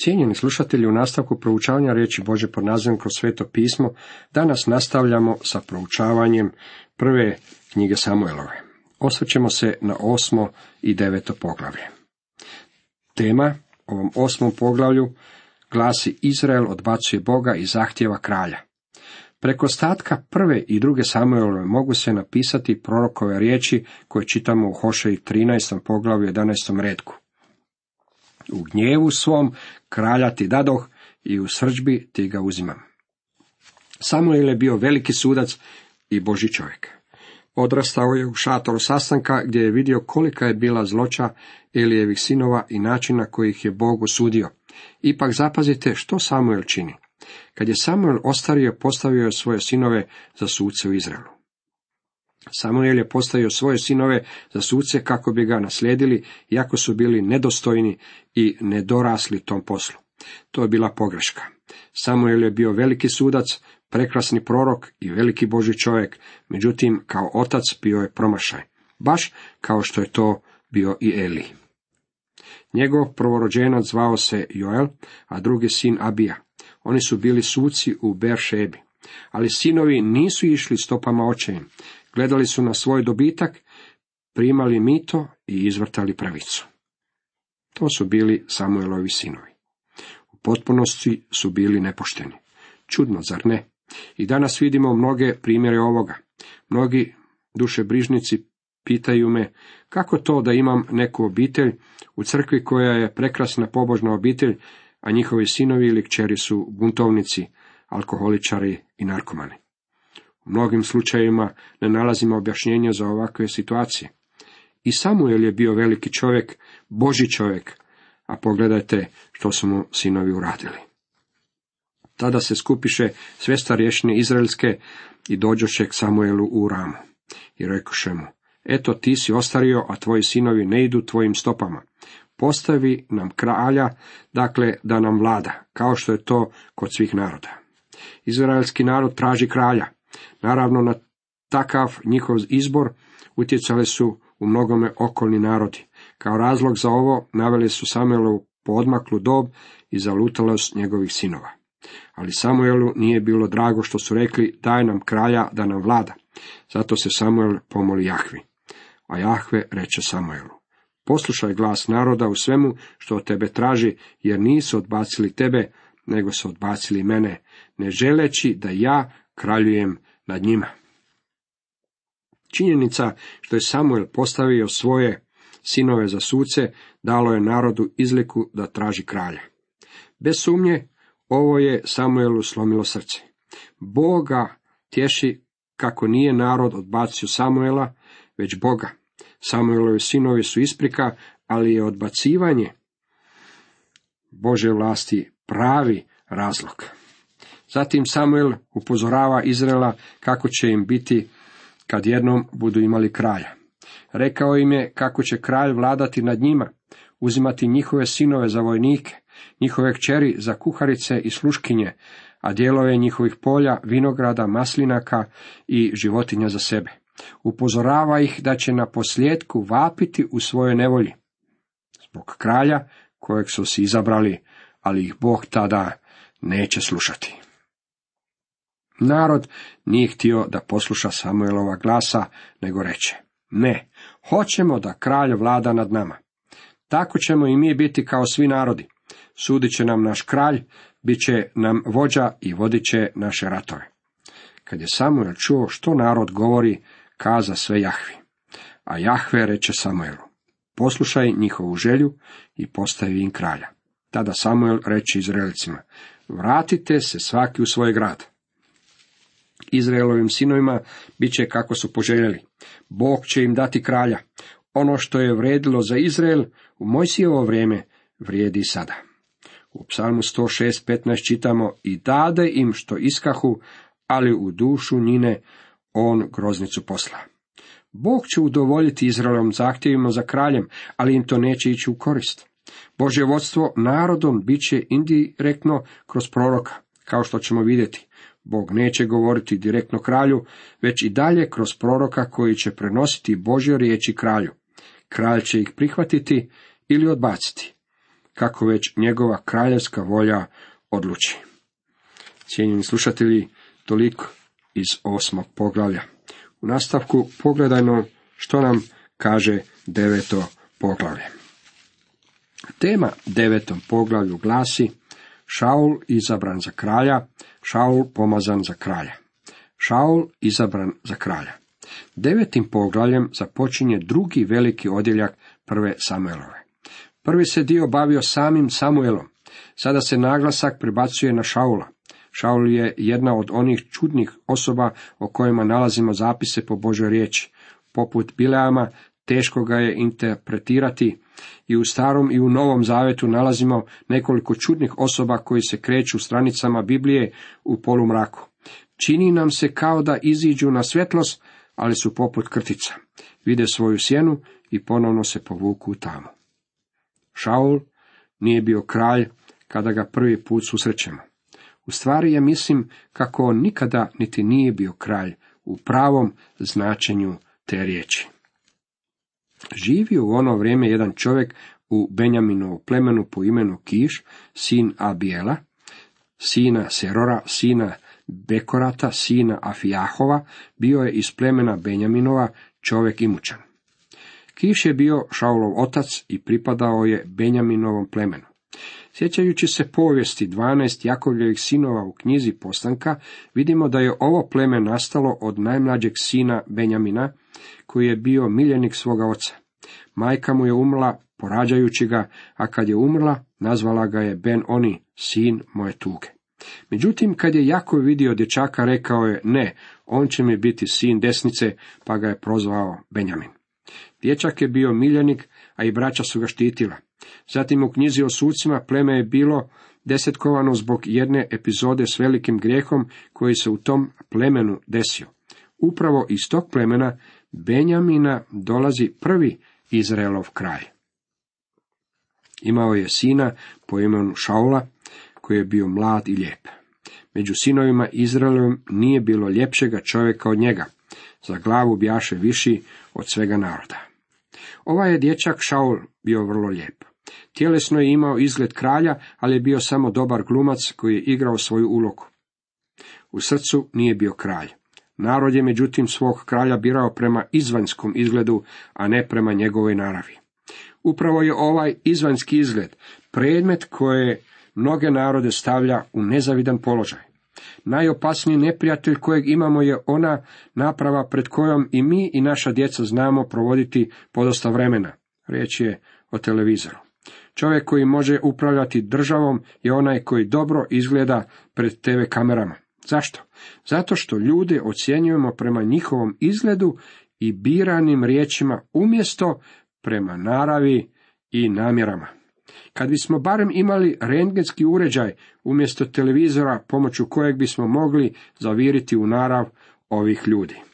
Cijenjeni slušatelji, u nastavku proučavanja riječi Bože pod nazivom kroz sveto pismo, danas nastavljamo sa proučavanjem prve knjige Samuelove. Osvrćemo se na osmo i deveto poglavlje. Tema ovom osmom poglavlju glasi Izrael odbacuje Boga i zahtjeva kralja. Preko ostatka prve i druge Samuelove mogu se napisati prorokove riječi koje čitamo u Hošeji 13. poglavlju 11. redku. U gnjevu svom kralja ti dadoh i u srđbi ti ga uzimam. Samuel je bio veliki sudac i boži čovjek. Odrastao je u šatoru sastanka gdje je vidio kolika je bila zloća Elijevih sinova i načina koji ih je Bog osudio. Ipak zapazite što Samuel čini. Kad je Samuel ostario, postavio je svoje sinove za suce u Izraelu. Samuel je postavio svoje sinove za suce kako bi ga naslijedili, iako su bili nedostojni i nedorasli tom poslu. To je bila pogreška. Samuel je bio veliki sudac, prekrasni prorok i veliki boži čovjek, međutim kao otac bio je promašaj, baš kao što je to bio i Eli. Njegov prvorođenac zvao se Joel, a drugi sin Abija. Oni su bili suci u Beršebi. Ali sinovi nisu išli stopama očajem. Gledali su na svoj dobitak, primali mito i izvrtali pravicu. To su bili Samuelovi sinovi. U potpunosti su bili nepošteni. Čudno, zar ne? I danas vidimo mnoge primjere ovoga. Mnogi dušebrižnici pitaju me kako to da imam neku obitelj u crkvi koja je prekrasna pobožna obitelj, a njihovi sinovi ili kćeri su buntovnici, alkoholičari i narkomani. Mnogim slučajevima ne nalazimo objašnjenja za ovakve situacije. I Samuel je bio veliki čovjek, boži čovjek, a pogledajte što su mu sinovi uradili. Tada se skupiše sve starješine izraelske i dođoše k Samuelu u ramu. I rekoše mu, eto ti si ostario, a tvoji sinovi ne idu tvojim stopama. Postavi nam kralja, dakle da nam vlada, kao što je to kod svih naroda. Izraelski narod traži kralja. Naravno na takav njihov izbor utjecali su u mnogome okolni narodi. Kao razlog za ovo naveli su Samuelu podmaklu dob i zalutalost njegovih sinova. Ali Samuelu nije bilo drago što su rekli daj nam kralja da nam vlada. Zato se Samuel pomoli Jahvi. A Jahve reče Samuelu. Poslušaj glas naroda u svemu što od tebe traži, jer nisu odbacili tebe, nego su odbacili mene, ne želeći da ja kraljujem nad njima. Činjenica što je Samuel postavio svoje sinove za suce, dalo je narodu izliku da traži kralja. Bez sumnje, ovo je Samuelu slomilo srce. Boga tješi kako nije narod odbacio Samuela, već Boga. Samuelovi sinovi su isprika, ali je odbacivanje Bože vlasti pravi razlog. Zatim Samuel upozorava Izrela kako će im biti kad jednom budu imali kralja. Rekao im je kako će kralj vladati nad njima, uzimati njihove sinove za vojnike, njihove kćeri za kuharice i sluškinje, a dijelove njihovih polja, vinograda, maslinaka i životinja za sebe. Upozorava ih da će na posljedku vapiti u svojoj nevolji. Zbog kralja kojeg su si izabrali, ali ih Bog tada neće slušati. Narod nije htio da posluša Samuelova glasa, nego reče, ne, hoćemo da kralj vlada nad nama. Tako ćemo i mi biti kao svi narodi. Sudit će nam naš kralj, bit će nam vođa i vodit će naše ratove. Kad je Samuel čuo što narod govori, kaza sve Jahvi. A Jahve reče Samuelu, poslušaj njihovu želju i postavi im kralja. Tada Samuel reče Izraelcima, vratite se svaki u svoj grad. Izraelovim sinovima bit će kako su poželjeli. Bog će im dati kralja. Ono što je vredilo za Izrael u Mojsijevo vrijeme vrijedi sada. U psalmu 106.15 čitamo i dade im što iskahu, ali u dušu njine on groznicu posla. Bog će udovoljiti Izraelom zahtjevima za kraljem, ali im to neće ići u korist. Božje vodstvo narodom bit će indirektno kroz proroka, kao što ćemo vidjeti. Bog neće govoriti direktno kralju, već i dalje kroz proroka koji će prenositi Božje riječi kralju. Kralj će ih prihvatiti ili odbaciti. kako već njegova kraljevska volja odluči. Cijenjeni slušatelji, toliko iz osmog poglavlja. U nastavku pogledajmo što nam kaže deveto poglavlje. Tema devetom poglavlju glasi Šaul izabran za kralja, Šaul pomazan za kralja. Šaul izabran za kralja. Devetim poglavljem započinje drugi veliki odjeljak prve Samuelove. Prvi se dio bavio samim Samuelom. Sada se naglasak prebacuje na Šaula. Šaul je jedna od onih čudnih osoba o kojima nalazimo zapise po Božoj riječi. Poput Bileama, teško ga je interpretirati i u starom i u novom zavetu nalazimo nekoliko čudnih osoba koji se kreću stranicama Biblije u polumraku. Čini nam se kao da iziđu na svjetlost, ali su poput krtica. Vide svoju sjenu i ponovno se povuku tamo. Šaul nije bio kralj kada ga prvi put susrećemo. U stvari ja mislim kako on nikada niti nije bio kralj u pravom značenju te riječi. Živio u ono vrijeme jedan čovjek u Benjaminovu plemenu po imenu Kiš, sin Abijela, sina Serora, sina Bekorata, sina Afijahova, bio je iz plemena Benjaminova čovjek imućan. Kiš je bio Šaulov otac i pripadao je Benjaminovom plemenu. Sjećajući se povijesti 12 Jakovljevih sinova u knjizi Postanka, vidimo da je ovo pleme nastalo od najmlađeg sina Benjamina, koji je bio miljenik svoga oca. Majka mu je umrla porađajući ga, a kad je umrla, nazvala ga je Ben Oni, sin moje tuge. Međutim, kad je Jakov vidio dječaka, rekao je, ne, on će mi biti sin desnice, pa ga je prozvao Benjamin. Dječak je bio miljenik, a i braća su ga štitila. Zatim u knjizi o sucima pleme je bilo desetkovano zbog jedne epizode s velikim grijehom koji se u tom plemenu desio. Upravo iz tog plemena Benjamina dolazi prvi Izraelov kraj. Imao je sina po imenu Šaula, koji je bio mlad i lijep. Među sinovima Izraelovim nije bilo ljepšega čovjeka od njega. Za glavu bjaše viši od svega naroda. Ovaj je dječak Šaul bio vrlo lijep. Tjelesno je imao izgled kralja, ali je bio samo dobar glumac koji je igrao svoju ulogu. U srcu nije bio kralj. Narod je međutim svog kralja birao prema izvanjskom izgledu, a ne prema njegovoj naravi. Upravo je ovaj izvanjski izgled predmet koje mnoge narode stavlja u nezavidan položaj. Najopasniji neprijatelj kojeg imamo je ona naprava pred kojom i mi i naša djeca znamo provoditi podosta vremena. Riječ je o televizoru. Čovjek koji može upravljati državom je onaj koji dobro izgleda pred TV kamerama. Zašto? Zato što ljude ocjenjujemo prema njihovom izgledu i biranim riječima umjesto prema naravi i namjerama. Kad bismo barem imali rentgenski uređaj umjesto televizora pomoću kojeg bismo mogli zaviriti u narav ovih ljudi.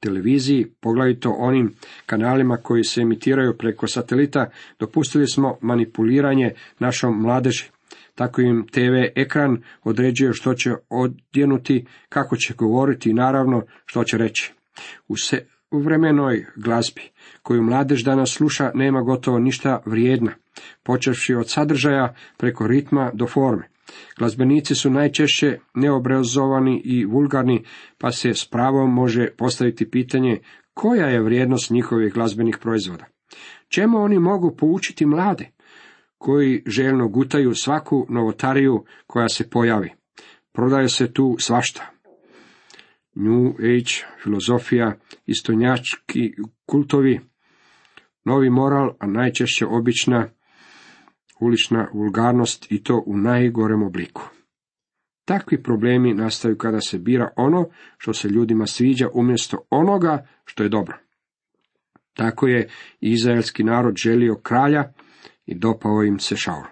Televiziji, poglavito onim kanalima koji se emitiraju preko satelita, dopustili smo manipuliranje našom mladeži. Tako im TV ekran određuje što će odjenuti, kako će govoriti i naravno što će reći. U, se, vremenoj glazbi, koju mladež danas sluša, nema gotovo ništa vrijedna, počevši od sadržaja preko ritma do forme. Glazbenici su najčešće neobrazovani i vulgarni, pa se s pravom može postaviti pitanje koja je vrijednost njihovih glazbenih proizvoda. Čemu oni mogu poučiti mlade? koji željno gutaju svaku novotariju koja se pojavi. Prodaje se tu svašta. New Age, filozofija, istonjački kultovi, novi moral, a najčešće obična ulična vulgarnost i to u najgorem obliku. Takvi problemi nastaju kada se bira ono što se ljudima sviđa umjesto onoga što je dobro. Tako je izraelski narod želio kralja i dopao im se Šaul.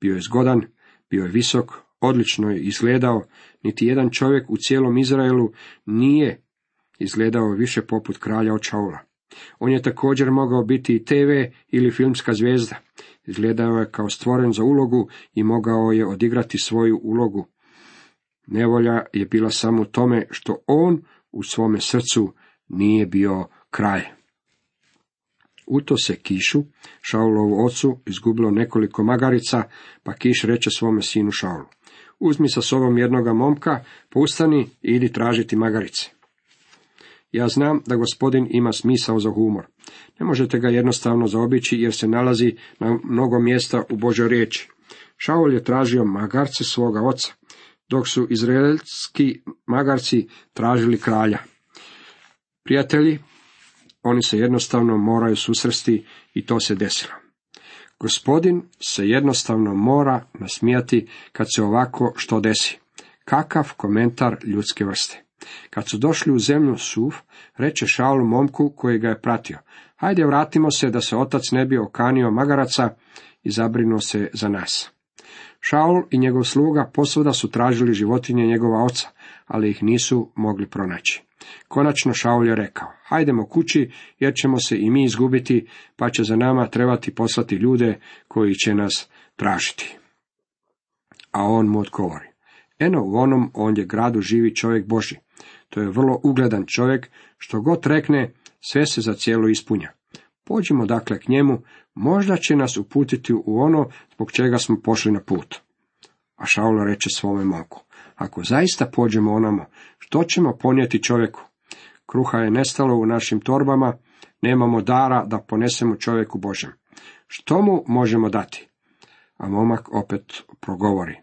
Bio je zgodan, bio je visok, odlično je izgledao, niti jedan čovjek u cijelom Izraelu nije izgledao više poput kralja od Šaula. On je također mogao biti i TV ili filmska zvijezda. Izgledao je kao stvoren za ulogu i mogao je odigrati svoju ulogu. Nevolja je bila samo tome što on u svome srcu nije bio kraj. U to se Kišu, Šaulovu ocu, izgubilo nekoliko magarica, pa Kiš reče svome sinu Šaulu. Uzmi sa sobom jednoga momka, pustani i idi tražiti magarice. Ja znam da gospodin ima smisao za humor. Ne možete ga jednostavno zaobići jer se nalazi na mnogo mjesta u Božoj riječi. Šaul je tražio magarce svoga oca, dok su izraelski magarci tražili kralja. Prijatelji, oni se jednostavno moraju susresti i to se desilo. Gospodin se jednostavno mora nasmijati kad se ovako što desi. Kakav komentar ljudske vrste. Kad su došli u zemlju Suf, reče Šaul momku koji ga je pratio. Hajde vratimo se da se otac ne bi okanio magaraca i zabrinuo se za nas. Šaul i njegov sluga posvuda su tražili životinje njegova oca, ali ih nisu mogli pronaći. Konačno Šaul je rekao, hajdemo kući, jer ćemo se i mi izgubiti, pa će za nama trebati poslati ljude koji će nas tražiti. A on mu odgovori, eno u onom ondje gradu živi čovjek Boži. To je vrlo ugledan čovjek, što god rekne, sve se za cijelo ispunja. Pođimo dakle k njemu, možda će nas uputiti u ono zbog čega smo pošli na put. A Šaul reče svome moku, ako zaista pođemo onamo, što ćemo ponijeti čovjeku? Kruha je nestalo u našim torbama, nemamo dara da ponesemo čovjeku Božem. Što mu možemo dati? A momak opet progovori.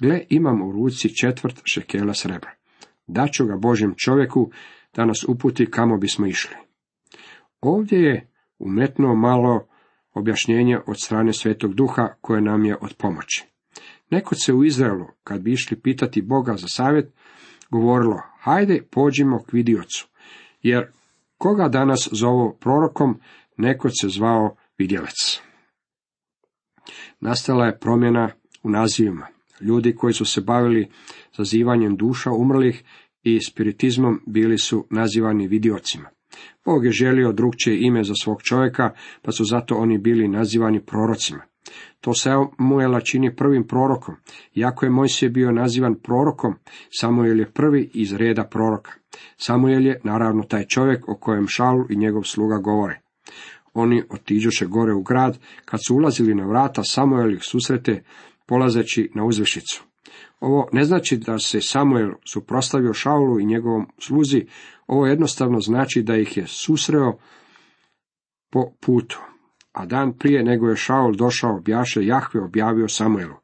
Gle, imam u ruci četvrt šekela srebra. Daću ga Božjem čovjeku da nas uputi kamo bismo išli. Ovdje je umetnuo malo objašnjenje od strane Svetog Duha koje nam je od pomoći. Nekod se u Izraelu, kad bi išli pitati Boga za savjet, govorilo, hajde pođimo k vidiocu, jer koga danas zovu prorokom, nekod se zvao vidjelac. Nastala je promjena u nazivima. Ljudi koji su se bavili zazivanjem duša umrlih i spiritizmom bili su nazivani vidiocima. Bog je želio drugčije ime za svog čovjeka, pa su zato oni bili nazivani prorocima. To Samuela čini prvim prorokom. Iako je Mojsije bio nazivan prorokom, Samuel je prvi iz reda proroka. Samuel je naravno taj čovjek o kojem Šaul i njegov sluga govore. Oni otiđoše gore u grad, kad su ulazili na vrata, Samuel ih susrete, polazeći na uzvišicu. Ovo ne znači da se Samuel suprostavio Šaulu i njegovom sluzi, ovo jednostavno znači da ih je susreo po putu. A dan prije nego je Šaul došao objaše, Jahve objavio Samuelu.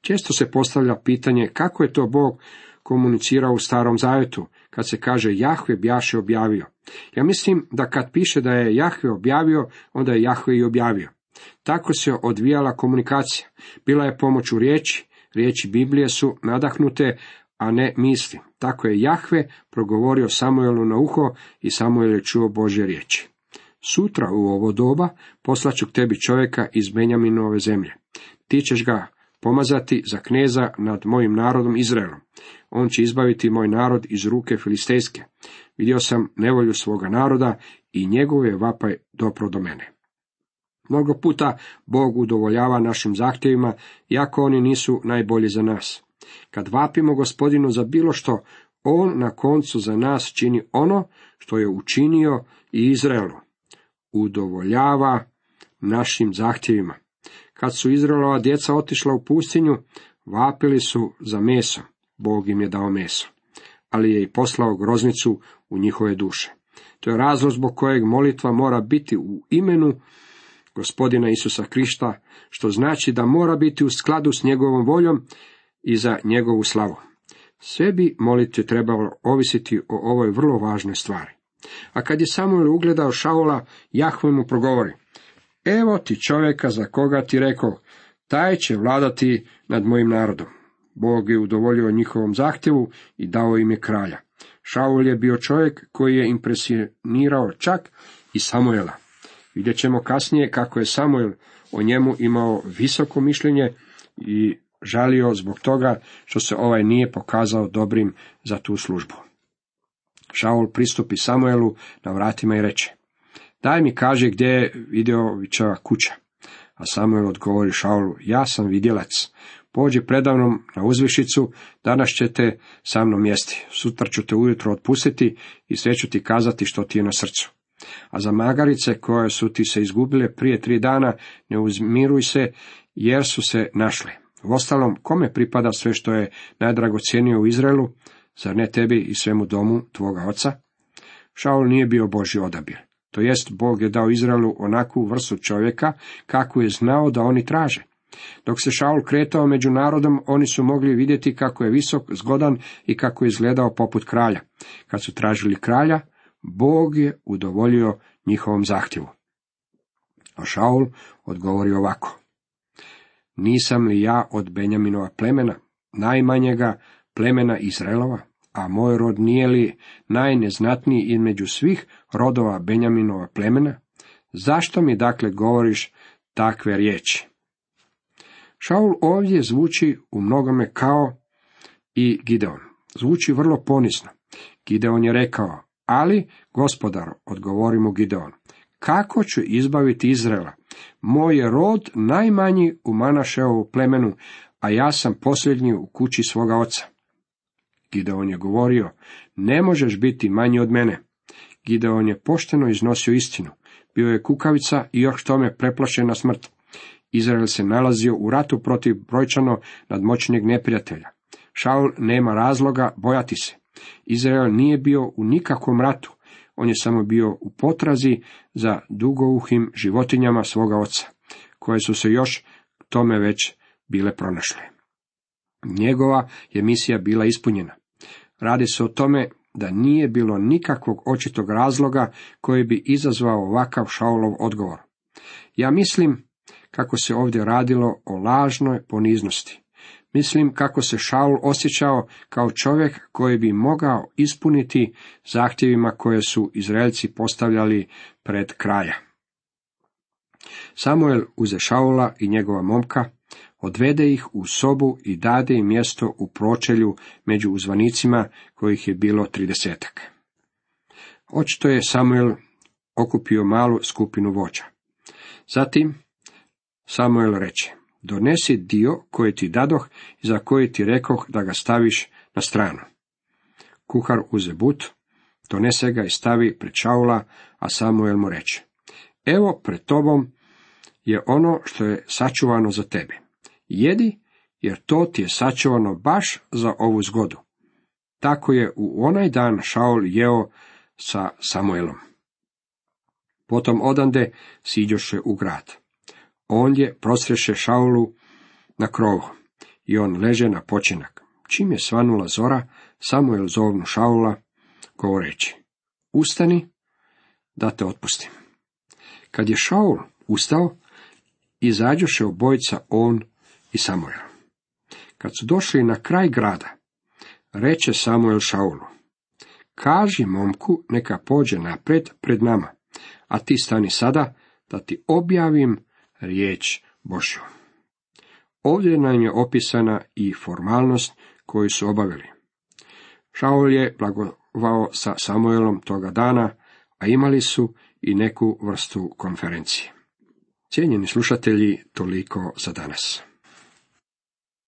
Često se postavlja pitanje kako je to Bog komunicirao u starom zavetu, kad se kaže Jahve bjaše objavio. Ja mislim da kad piše da je Jahve objavio, onda je Jahve i objavio. Tako se odvijala komunikacija. Bila je pomoć u riječi, riječi Biblije su nadahnute, a ne misli. Tako je Jahve progovorio Samuelu na uho i Samuel je čuo Božje riječi. Sutra u ovo doba poslaću k tebi čovjeka iz Benjaminove zemlje. Ti ćeš ga pomazati za kneza nad mojim narodom Izraelom. On će izbaviti moj narod iz ruke filistejske. Vidio sam nevolju svoga naroda i njegov je vapaj dopro do mene. Mnogo puta Bog udovoljava našim zahtjevima, iako oni nisu najbolji za nas. Kad vapimo gospodinu za bilo što, on na koncu za nas čini ono što je učinio i Izraelu. Udovoljava našim zahtjevima. Kad su Izraelova djeca otišla u pustinju, vapili su za meso. Bog im je dao meso. Ali je i poslao groznicu u njihove duše. To je razlog zbog kojeg molitva mora biti u imenu gospodina Isusa Krišta, što znači da mora biti u skladu s njegovom voljom i za njegovu slavu. Sve bi molitve trebalo ovisiti o ovoj vrlo važnoj stvari. A kad je Samuel ugledao Šaula, Jahve mu progovori, evo ti čovjeka za koga ti rekao, taj će vladati nad mojim narodom. Bog je udovoljio njihovom zahtjevu i dao im je kralja. Šaul je bio čovjek koji je impresionirao čak i Samuela. Vidjet ćemo kasnije kako je Samuel o njemu imao visoko mišljenje i žalio zbog toga što se ovaj nije pokazao dobrim za tu službu. Šaul pristupi Samuelu na vratima i reče, daj mi kaže gdje je Videovićeva kuća. A Samuel odgovori Šaulu, ja sam vidjelac, pođi predavnom na uzvišicu, danas ćete sa mnom jesti, sutra ću te ujutro otpustiti i sve ću ti kazati što ti je na srcu. A za magarice koje su ti se izgubile prije tri dana, ne uzmiruj se, jer su se našle. Uostalom, kome pripada sve što je najdragocjenije u Izraelu, zar ne tebi i svemu domu tvoga oca? Šaul nije bio Boži odabir. To jest, Bog je dao Izraelu onakvu vrstu čovjeka, kakvu je znao da oni traže. Dok se Šaul kretao među narodom, oni su mogli vidjeti kako je visok, zgodan i kako je izgledao poput kralja. Kad su tražili kralja, Bog je udovoljio njihovom zahtjevu. A Šaul odgovori ovako. Nisam li ja od Benjaminova plemena, najmanjega plemena Izraelova, a moj rod nije li najneznatniji između svih rodova Benjaminova plemena? Zašto mi dakle govoriš takve riječi? Šaul ovdje zvuči u mnogome kao i Gideon. Zvuči vrlo ponisno. Gideon je rekao, ali, gospodar, odgovori mu Gideon, kako ću izbaviti Izraela? Moj je rod najmanji u Manašeovu plemenu, a ja sam posljednji u kući svoga oca. Gideon je govorio, ne možeš biti manji od mene. Gideon je pošteno iznosio istinu. Bio je kukavica i još tome preplašen na smrt. Izrael se nalazio u ratu protiv brojčano nadmoćnijeg neprijatelja. Šaul nema razloga bojati se. Izrael nije bio u nikakvom ratu, on je samo bio u potrazi za dugouhim životinjama svoga oca, koje su se još tome već bile pronašle. Njegova je misija bila ispunjena. Radi se o tome da nije bilo nikakvog očitog razloga koji bi izazvao ovakav Šaulov odgovor. Ja mislim kako se ovdje radilo o lažnoj poniznosti. Mislim kako se Šaul osjećao kao čovjek koji bi mogao ispuniti zahtjevima koje su Izraelci postavljali pred kraja. Samuel uze Šaula i njegova momka, odvede ih u sobu i dade im mjesto u pročelju među uzvanicima kojih je bilo tridesetak. Očito je Samuel okupio malu skupinu vođa. Zatim Samuel reče, donesi dio koji ti dadoh i za koji ti rekoh da ga staviš na stranu. Kuhar uze but, donese ga i stavi pred Šaula, a Samuel mu reče, evo pred tobom je ono što je sačuvano za tebe. Jedi, jer to ti je sačuvano baš za ovu zgodu. Tako je u onaj dan Šaul jeo sa Samuelom. Potom odande siđoše u grad. Ondje prosreše Šaulu na krovu i on leže na počinak. Čim je svanula zora, Samuel zovnu Šaula, govoreći, ustani, da te otpustim. Kad je Šaul ustao, izađoše obojica on i Samuel. Kad su došli na kraj grada, reče Samuel Šaulu, kaži momku neka pođe napred pred nama, a ti stani sada da ti objavim riječ Božju. Ovdje nam je opisana i formalnost koju su obavili. Šaul je blagovao sa Samuelom toga dana, a imali su i neku vrstu konferencije. Cijenjeni slušatelji, toliko za danas.